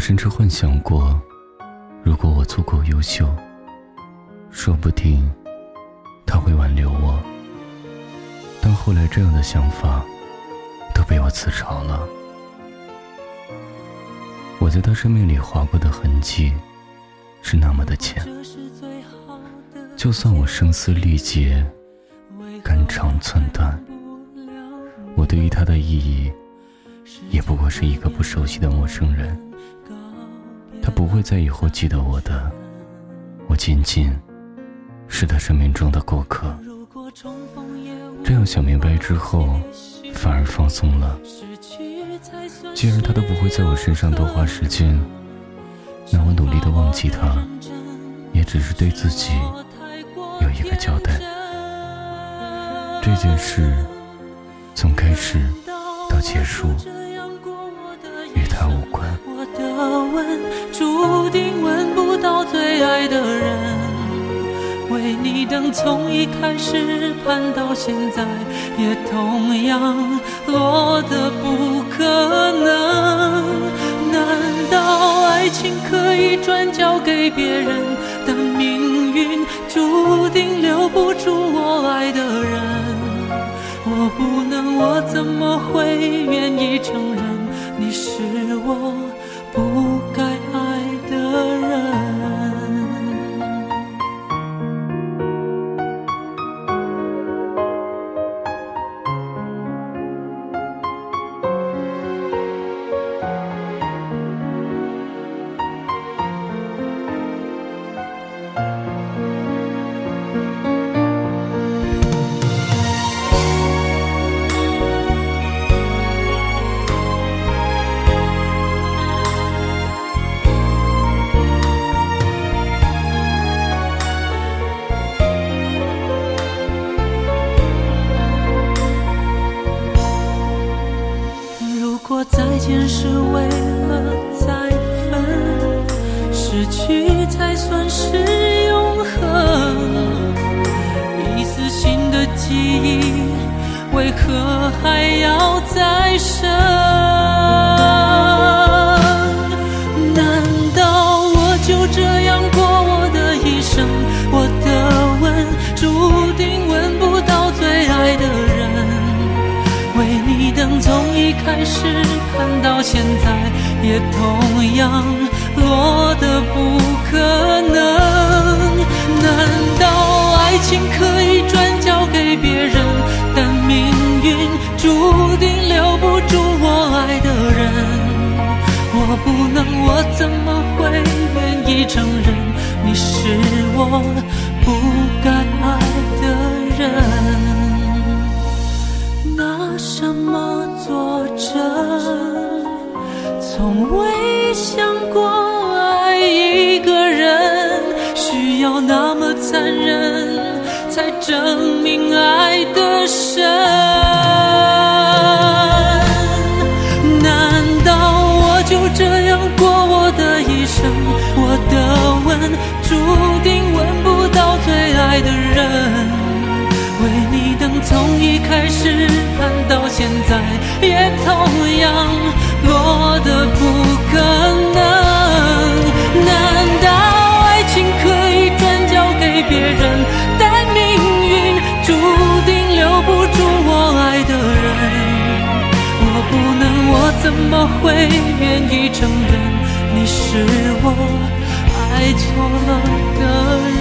甚至幻想过，如果我足够优秀，说不定他会挽留我。但后来，这样的想法都被我自嘲了。我在他生命里划过的痕迹是那么的浅，就算我声嘶力竭、肝肠寸断，我对于他的意义，不过是一个不熟悉的陌生人。他不会在以后记得我的，我仅仅是他生命中的过客。这样想明白之后，反而放松了。既然他都不会在我身上多花时间，那我努力的忘记他，也只是对自己有一个交代。这件事从开始到结束，无关。我的吻注定吻不到最爱的人，为你等从一开始盼到现在，也同样落得不可能。难道爱情可以转交给别人？但命运注定留不住我爱的人。我不能，我怎么会愿意承认你是我不去才算是永恒。一丝新的记忆，为何还要再生？难道我就这样过我的一生？我的吻注定吻不到最爱的人。为你等，从一开始看到现在，也同样落得不可能。难道爱情可以转交给别人？但命运注定留不住我爱的人。我不能，我怎么会愿意承认你是我不该爱的证明爱的深。难道我就这样过我的一生？我的吻注定吻不到最爱的人。为你等，从一开始盼到现在，也同样落得不可能。怎么会愿意承认你是我爱错了的人？